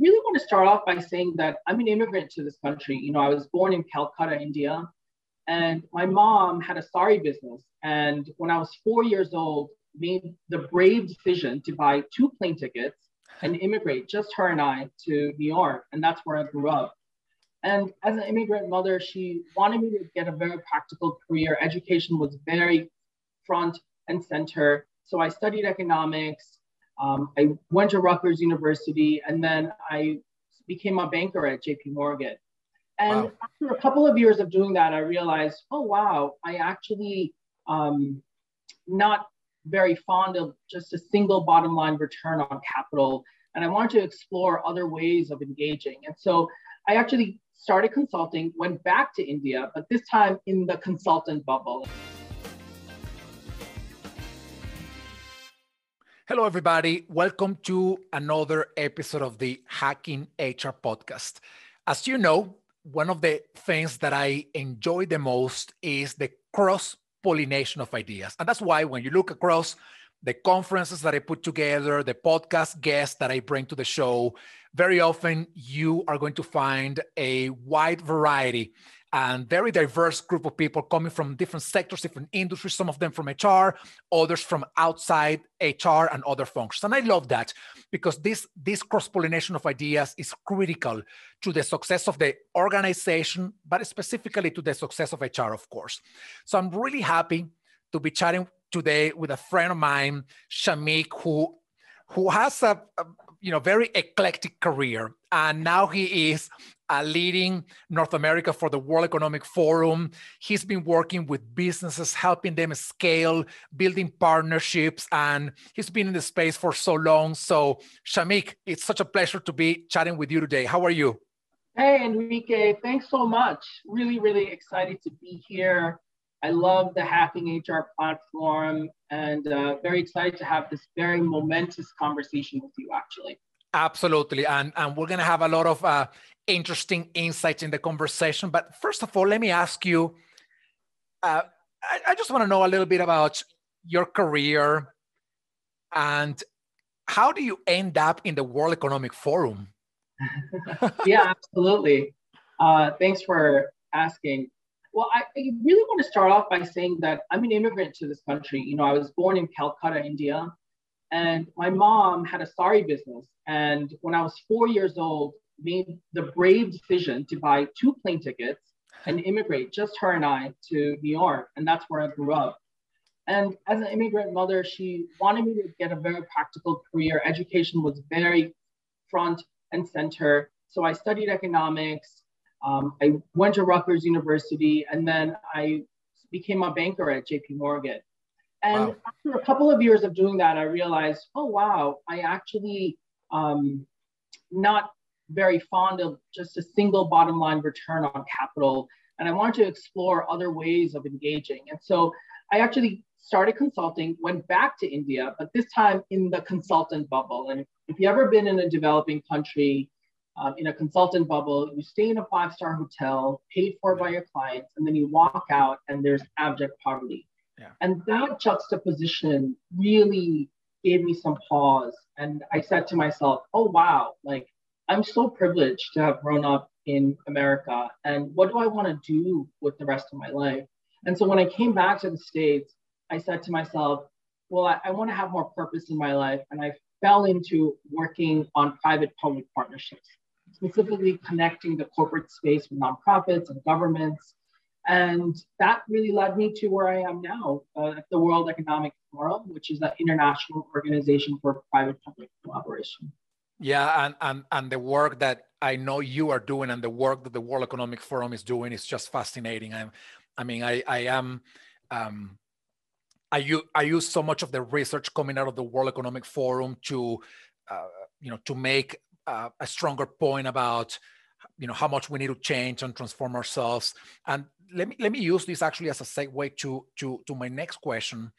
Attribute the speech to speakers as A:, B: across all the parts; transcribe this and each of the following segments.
A: really want to start off by saying that I'm an immigrant to this country. You know, I was born in Calcutta, India, and my mom had a sari business. And when I was four years old, made the brave decision to buy two plane tickets and immigrate, just her and I, to New York. And that's where I grew up. And as an immigrant mother, she wanted me to get a very practical career. Education was very front and center. So I studied economics. Um, I went to Rutgers University, and then I became a banker at JP Morgan. And wow. after a couple of years of doing that, I realized, oh, wow, I actually um, not very fond of just a single bottom line return on capital. And I wanted to explore other ways of engaging. And so I actually started consulting, went back to India, but this time in the consultant bubble.
B: Hello, everybody. Welcome to another episode of the Hacking HR podcast. As you know, one of the things that I enjoy the most is the cross pollination of ideas. And that's why when you look across the conferences that I put together, the podcast guests that I bring to the show, very often you are going to find a wide variety and very diverse group of people coming from different sectors, different industries, some of them from HR, others from outside HR and other functions. And I love that because this, this cross-pollination of ideas is critical to the success of the organization, but specifically to the success of HR, of course. So I'm really happy to be chatting today with a friend of mine, Shameek, who who has a, you know very eclectic career and now he is uh, leading North America for the World Economic Forum. He's been working with businesses, helping them scale, building partnerships, and he's been in the space for so long. So, Shameek, it's such a pleasure to be chatting with you today. How are you?
A: Hey, Enrique, thanks so much. Really, really excited to be here. I love the Hacking HR platform and uh, very excited to have this very momentous conversation with you, actually.
B: Absolutely. And, and we're going to have a lot of uh, interesting insights in the conversation. But first of all, let me ask you uh, I, I just want to know a little bit about your career and how do you end up in the World Economic Forum?
A: yeah, absolutely. Uh, thanks for asking. Well, I, I, really want to start off by saying that I'm an immigrant to this country. You know, I was born in Calcutta, India, and my mom had a sari business. And when I was four years old, made the brave decision to buy two plane tickets and immigrate, just her and I, to New York. And that's where I grew up. And as an immigrant mother, she wanted me to get a very practical career. Education was very front and center. So I studied economics. Um, I went to Rutgers University, and then I became a banker at JP Morgan. And wow. after a couple of years of doing that, I realized, oh, wow, I actually um, not very fond of just a single bottom line return on capital. And I wanted to explore other ways of engaging. And so I actually started consulting, went back to India, but this time in the consultant bubble. And if you've ever been in a developing country, um, in a consultant bubble, you stay in a five star hotel, paid for by your clients, and then you walk out and there's abject poverty. Yeah. And that juxtaposition really gave me some pause. And I said to myself, oh, wow, like I'm so privileged to have grown up in America. And what do I want to do with the rest of my life? And so when I came back to the States, I said to myself, well, I, I want to have more purpose in my life. And I fell into working on private public partnerships, specifically connecting the corporate space with nonprofits and governments. And that really led me to where I am now uh, at the World Economic Forum, which is an international organization for private public collaboration.
B: Yeah, and, and and the work that I know you are doing and the work that the World Economic Forum is doing is just fascinating. I, I mean, I I am. Um, I use, I use so much of the research coming out of the World Economic Forum to, uh, you know, to make a stronger point about, you know, how much we need to change and transform ourselves. And let me let me use this actually as a segue to to to my next question.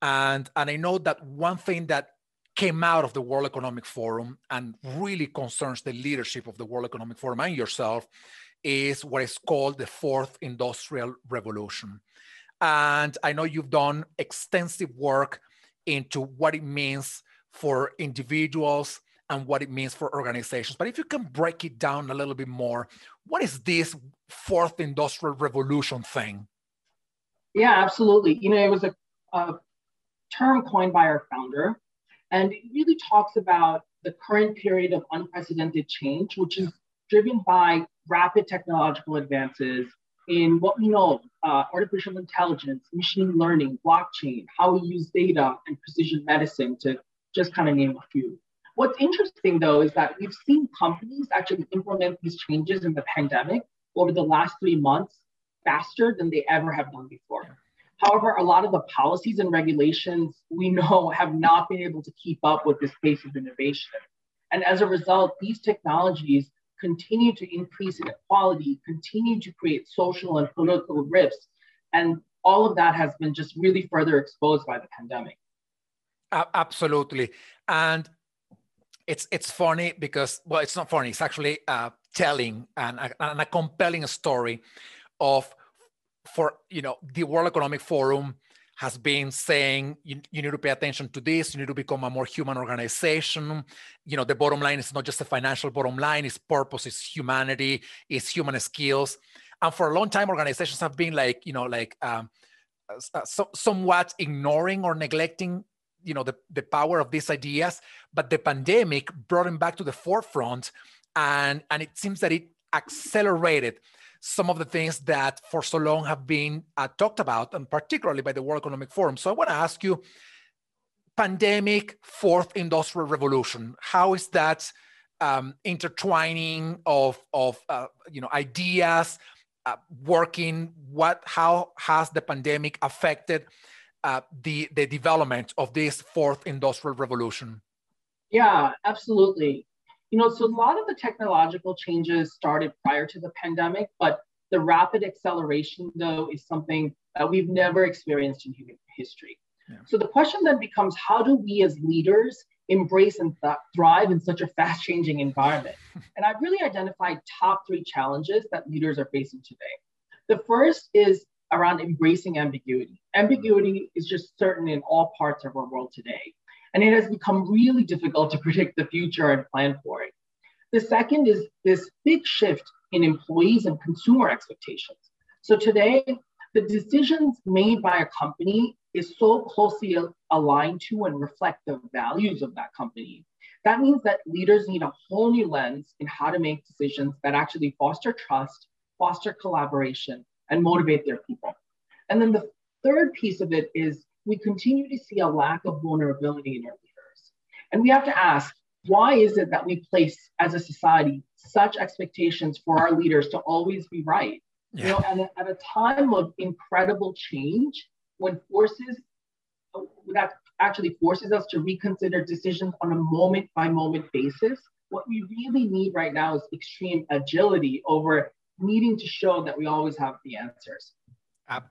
B: And and I know that one thing that came out of the World Economic Forum and really concerns the leadership of the World Economic Forum and yourself is what is called the fourth industrial revolution. And I know you've done extensive work into what it means for individuals and what it means for organizations. But if you can break it down a little bit more, what is this fourth industrial revolution thing?
A: Yeah, absolutely. You know, it was a, a term coined by our founder, and it really talks about the current period of unprecedented change, which is driven by rapid technological advances in what we know uh, artificial intelligence, machine learning, blockchain, how we use data, and precision medicine, to just kind of name a few. What's interesting though is that we've seen companies actually implement these changes in the pandemic over the last three months faster than they ever have done before. However, a lot of the policies and regulations we know have not been able to keep up with this pace of innovation. And as a result, these technologies continue to increase inequality, continue to create social and political rifts. And all of that has been just really further exposed by the pandemic.
B: Absolutely. And it's it's funny because well it's not funny it's actually uh, telling and a, and a compelling story of for you know the world economic forum has been saying you, you, need to pay attention to this you need to become a more human organization. You know the bottom line is not just a financial bottom line it's purpose it's humanity it's human skills. And for a long time organizations have been like you know like um, uh, so, somewhat ignoring or neglecting you know the, the power of these ideas but the pandemic brought them back to the forefront and and it seems that it accelerated some of the things that for so long have been uh, talked about, and particularly by the World Economic Forum. So I want to ask you, pandemic, fourth industrial revolution, how is that um, intertwining of, of uh, you know, ideas, uh, working? What, how has the pandemic affected uh, the, the development of this fourth industrial revolution?
A: Yeah, absolutely. You know, so a lot of the technological changes started prior to the pandemic, but the rapid acceleration, though, is something that we've never experienced in human history. Yeah. So the question then becomes how do we as leaders embrace and th- thrive in such a fast changing environment? and I've really identified top three challenges that leaders are facing today. The first is around embracing ambiguity. Ambiguity is just certain in all parts of our world today and it has become really difficult to predict the future and plan for it. The second is this big shift in employees and consumer expectations. So today, the decisions made by a company is so closely aligned to and reflect the values of that company. That means that leaders need a whole new lens in how to make decisions that actually foster trust, foster collaboration, and motivate their people. And then the third piece of it is we continue to see a lack of vulnerability in our leaders. And we have to ask, why is it that we place as a society such expectations for our leaders to always be right? Yeah. You know, and at a time of incredible change, when forces that actually forces us to reconsider decisions on a moment by moment basis, what we really need right now is extreme agility over needing to show that we always have the answers.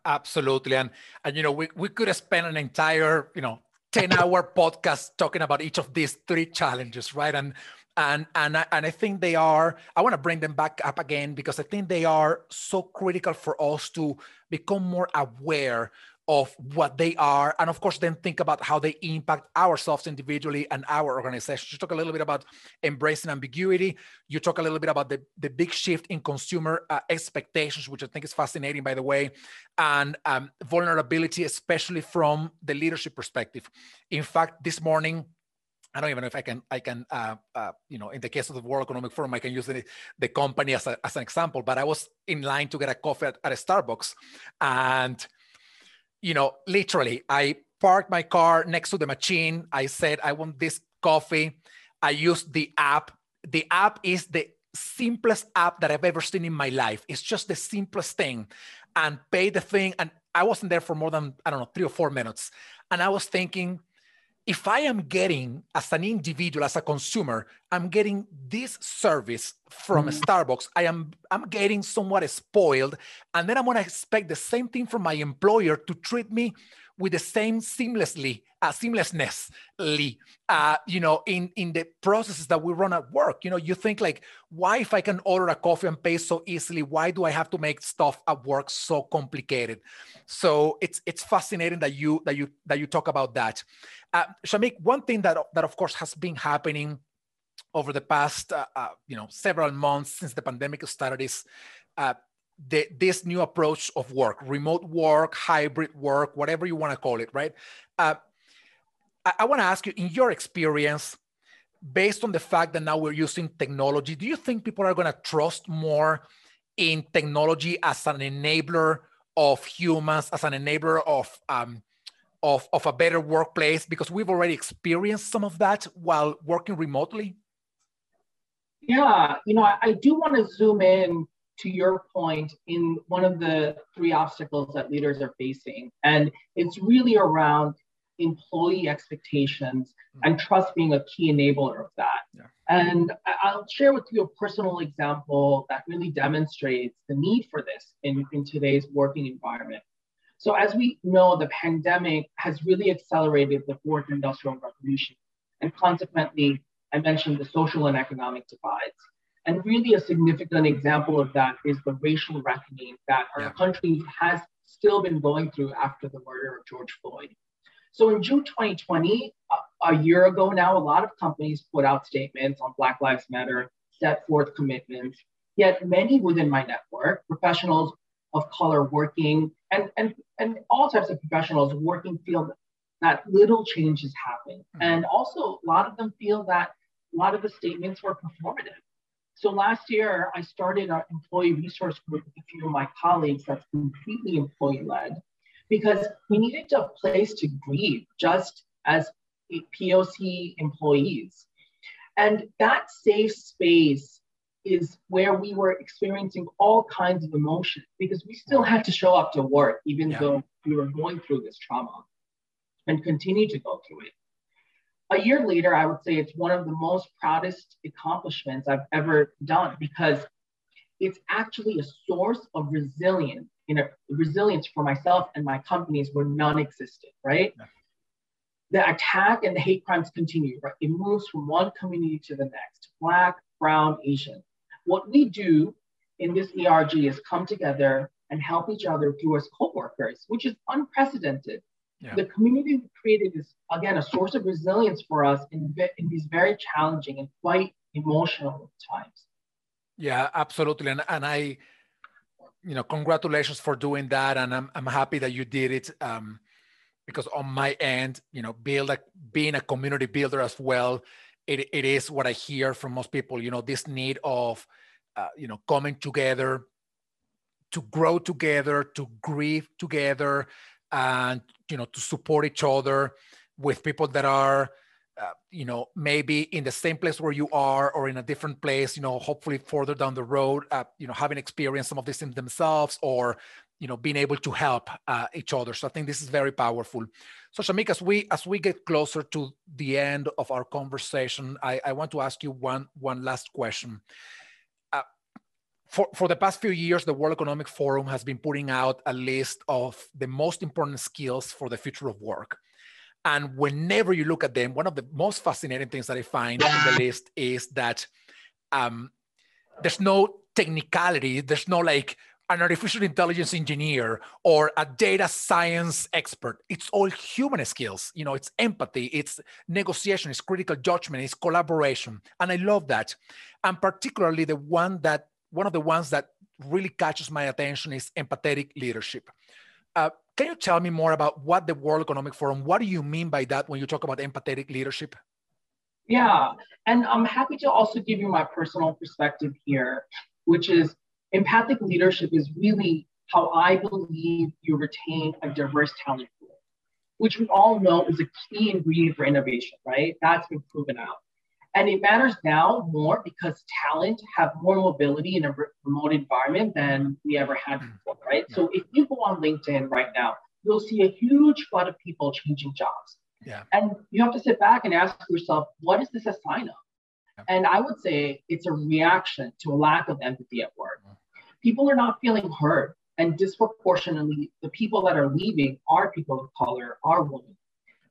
B: Absolutely. And, and you know, we, we could spent an entire, you know, 10 hour podcast talking about each of these three challenges, right? And and and I, and I think they are i want to bring them back up again because i think they are so critical for us to become more aware of what they are and of course then think about how they impact ourselves individually and our organization. You talk a little bit about embracing ambiguity. You talk a little bit about the, the big shift in consumer uh, expectations which i think is fascinating by the way and um, vulnerability especially from the leadership perspective. In fact this morning I don't even know if I can, I can, uh, uh, you know, in the case of the World Economic Forum, I can use the, the company as, a, as an example, but I was in line to get a coffee at, at a Starbucks and you know, literally, I parked my car next to the machine. I said, I want this coffee. I used the app. The app is the simplest app that I've ever seen in my life. It's just the simplest thing. And pay the thing. And I wasn't there for more than, I don't know, three or four minutes. And I was thinking, if I am getting as an individual, as a consumer, I'm getting this service from mm. Starbucks, I am I'm getting somewhat spoiled, and then I'm gonna expect the same thing from my employer to treat me with the same seamlessly uh, seamlessnessly uh, you know in in the processes that we run at work. You know you think like why if i can order a coffee and pay so easily why do i have to make stuff at work so complicated? So it's it's fascinating that you that you that you talk about that. Uh, shameek one thing that that of course has been happening over the past uh, uh, you know several months since the pandemic started is uh, the, this new approach of work, remote work, hybrid work, whatever you want to call it, right? Uh, I, I want to ask you, in your experience, based on the fact that now we're using technology, do you think people are going to trust more in technology as an enabler of humans, as an enabler of um, of, of a better workplace? Because we've already experienced some of that while working remotely.
A: Yeah, you know, I, I do want to zoom in to your point in one of the three obstacles that leaders are facing. And it's really around employee expectations mm-hmm. and trust being a key enabler of that. Yeah. And I'll share with you a personal example that really demonstrates the need for this in, in today's working environment. So, as we know, the pandemic has really accelerated the fourth industrial revolution. And consequently, I mentioned the social and economic divides. And really, a significant example of that is the racial reckoning that our yeah. country has still been going through after the murder of George Floyd. So in June 2020, a, a year ago now, a lot of companies put out statements on Black Lives Matter, set forth commitments. Yet many within my network, professionals of color working, and, and, and all types of professionals working feel that little change has happened. Mm-hmm. And also, a lot of them feel that a lot of the statements were performative. So last year, I started an employee resource group with a few of my colleagues that's completely employee led because we needed a place to grieve just as POC employees. And that safe space is where we were experiencing all kinds of emotion because we still had to show up to work, even yeah. though we were going through this trauma and continue to go through it. A year later, I would say it's one of the most proudest accomplishments I've ever done because it's actually a source of resilience you know, resilience for myself and my companies were non-existent, right? Yeah. The attack and the hate crimes continue, right? It moves from one community to the next, Black, Brown, Asian. What we do in this ERG is come together and help each other through as co-workers, which is unprecedented. Yeah. The community we created is, again, a source of resilience for us in, in these very challenging and quite emotional times.
B: Yeah, absolutely. And, and I, you know, congratulations for doing that, and I'm I'm happy that you did it. Um, because on my end, you know, build a, being a community builder as well, it, it is what I hear from most people. You know, this need of, uh, you know, coming together, to grow together, to grieve together, and you know, to support each other with people that are uh, you know maybe in the same place where you are or in a different place you know hopefully further down the road uh, you know having experienced some of these things themselves or you know being able to help uh, each other. So i think this is very powerful. So shameek as we as we get closer to the end of our conversation i, I want to ask you one one last question for, for the past few years, the World Economic Forum has been putting out a list of the most important skills for the future of work. And whenever you look at them, one of the most fascinating things that I find in the list is that um, there's no technicality, there's no like an artificial intelligence engineer or a data science expert. It's all human skills. You know, it's empathy, it's negotiation, it's critical judgment, it's collaboration. And I love that. And particularly the one that, one of the ones that really catches my attention is empathetic leadership. Uh, can you tell me more about what the World Economic Forum, what do you mean by that when you talk about empathetic leadership?
A: Yeah, and I'm happy to also give you my personal perspective here, which is empathic leadership is really how I believe you retain a diverse talent pool, which we all know is a key ingredient for innovation, right? That's been proven out. And it matters now more because talent have more mobility in a remote environment than we ever had hmm. before, right? Yeah. So if you go on LinkedIn right now, you'll see a huge flood of people changing jobs. Yeah. And you have to sit back and ask yourself, what is this a sign of? Yeah. And I would say it's a reaction to a lack of empathy at work. Mm-hmm. People are not feeling heard. And disproportionately, the people that are leaving are people of color, are women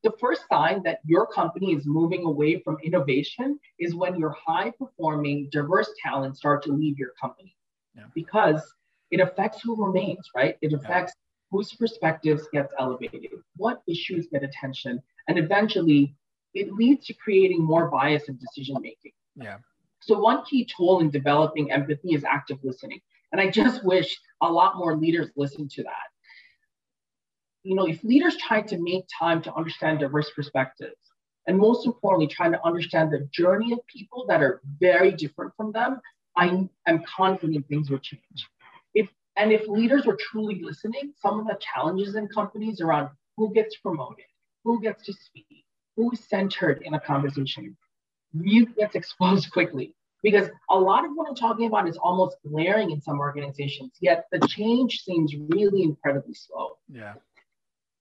A: the first sign that your company is moving away from innovation is when your high performing, diverse talent start to leave your company yeah. because it affects who remains, right? It affects yeah. whose perspectives gets elevated, what issues get attention, and eventually it leads to creating more bias in decision making.
B: Yeah.
A: So one key tool in developing empathy is active listening. And I just wish a lot more leaders listen to that. You know, if leaders try to make time to understand diverse perspectives, and most importantly, trying to understand the journey of people that are very different from them, I am confident things will change. If and if leaders were truly listening, some of the challenges in companies around who gets promoted, who gets to speak, who is centered in a conversation, really gets exposed quickly. Because a lot of what I'm talking about is almost glaring in some organizations, yet the change seems really incredibly slow.
B: Yeah.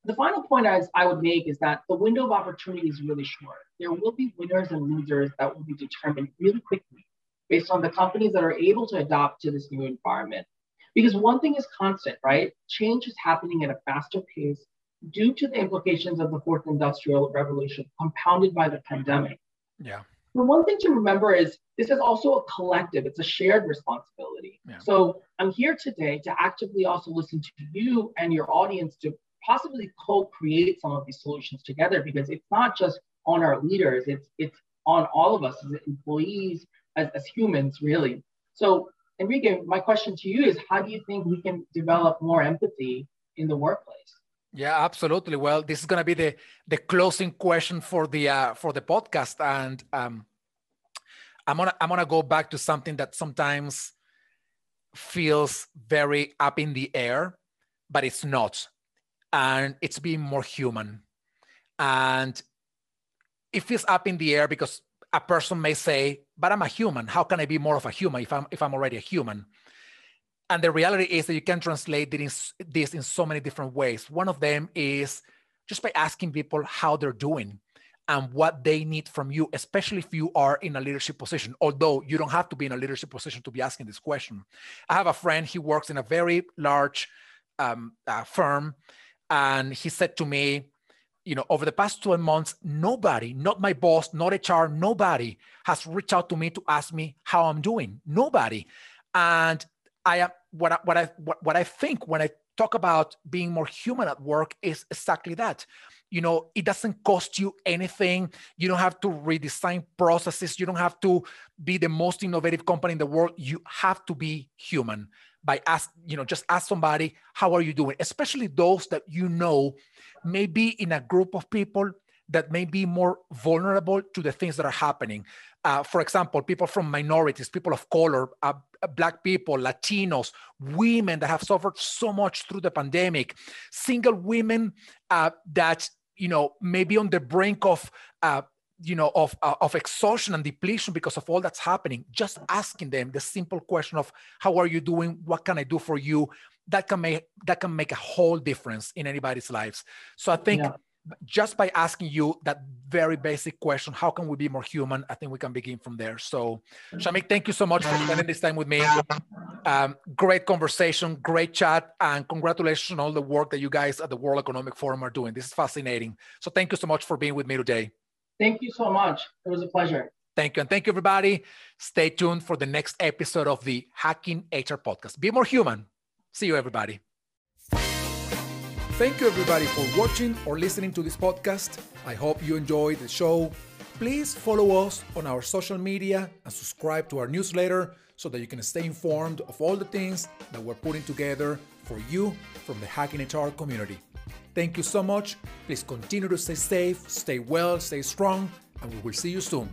A: The final point as I would make is that the window of opportunity is really short. There will be winners and losers that will be determined really quickly based on the companies that are able to adapt to this new environment. Because one thing is constant, right? Change is happening at a faster pace due to the implications of the fourth industrial revolution, compounded by the pandemic.
B: Yeah.
A: The one thing to remember is this is also a collective, it's a shared responsibility. Yeah. So I'm here today to actively also listen to you and your audience to possibly co-create some of these solutions together because it's not just on our leaders, it's it's on all of us as employees, as, as humans, really. So Enrique, my question to you is how do you think we can develop more empathy in the workplace?
B: Yeah, absolutely. Well, this is going to be the the closing question for the uh, for the podcast, and um, I'm gonna I'm gonna go back to something that sometimes feels very up in the air, but it's not, and it's being more human, and it feels up in the air because a person may say, "But I'm a human. How can I be more of a human if I'm if I'm already a human?" And the reality is that you can translate this in so many different ways. One of them is just by asking people how they're doing and what they need from you, especially if you are in a leadership position. Although you don't have to be in a leadership position to be asking this question. I have a friend, he works in a very large um, uh, firm, and he said to me, you know, over the past 12 months, nobody, not my boss, not HR, nobody has reached out to me to ask me how I'm doing. Nobody. And I am what I, what I what, what I think when I talk about being more human at work is exactly that. You know, it doesn't cost you anything. You don't have to redesign processes. You don't have to be the most innovative company in the world. You have to be human by ask, you know, just ask somebody, how are you doing? Especially those that you know may be in a group of people that may be more vulnerable to the things that are happening. Uh, for example, people from minorities, people of color, uh, Black people, Latinos, women that have suffered so much through the pandemic, single women uh, that you know may be on the brink of uh, you know of uh, of exhaustion and depletion because of all that's happening just asking them the simple question of how are you doing what can i do for you that can make that can make a whole difference in anybody's lives so i think yeah just by asking you that very basic question, how can we be more human? I think we can begin from there. So, Shameek, thank you so much for spending this time with me. Um, great conversation, great chat, and congratulations on all the work that you guys at the World Economic Forum are doing. This is fascinating. So, thank you so much for being with me today.
A: Thank you so much. It was a pleasure.
B: Thank you. And thank you, everybody. Stay tuned for the next episode of the Hacking HR podcast. Be more human. See you, everybody. Thank you, everybody, for watching or listening to this podcast. I hope you enjoyed the show. Please follow us on our social media and subscribe to our newsletter so that you can stay informed of all the things that we're putting together for you from the Hacking HR community. Thank you so much. Please continue to stay safe, stay well, stay strong, and we will see you soon.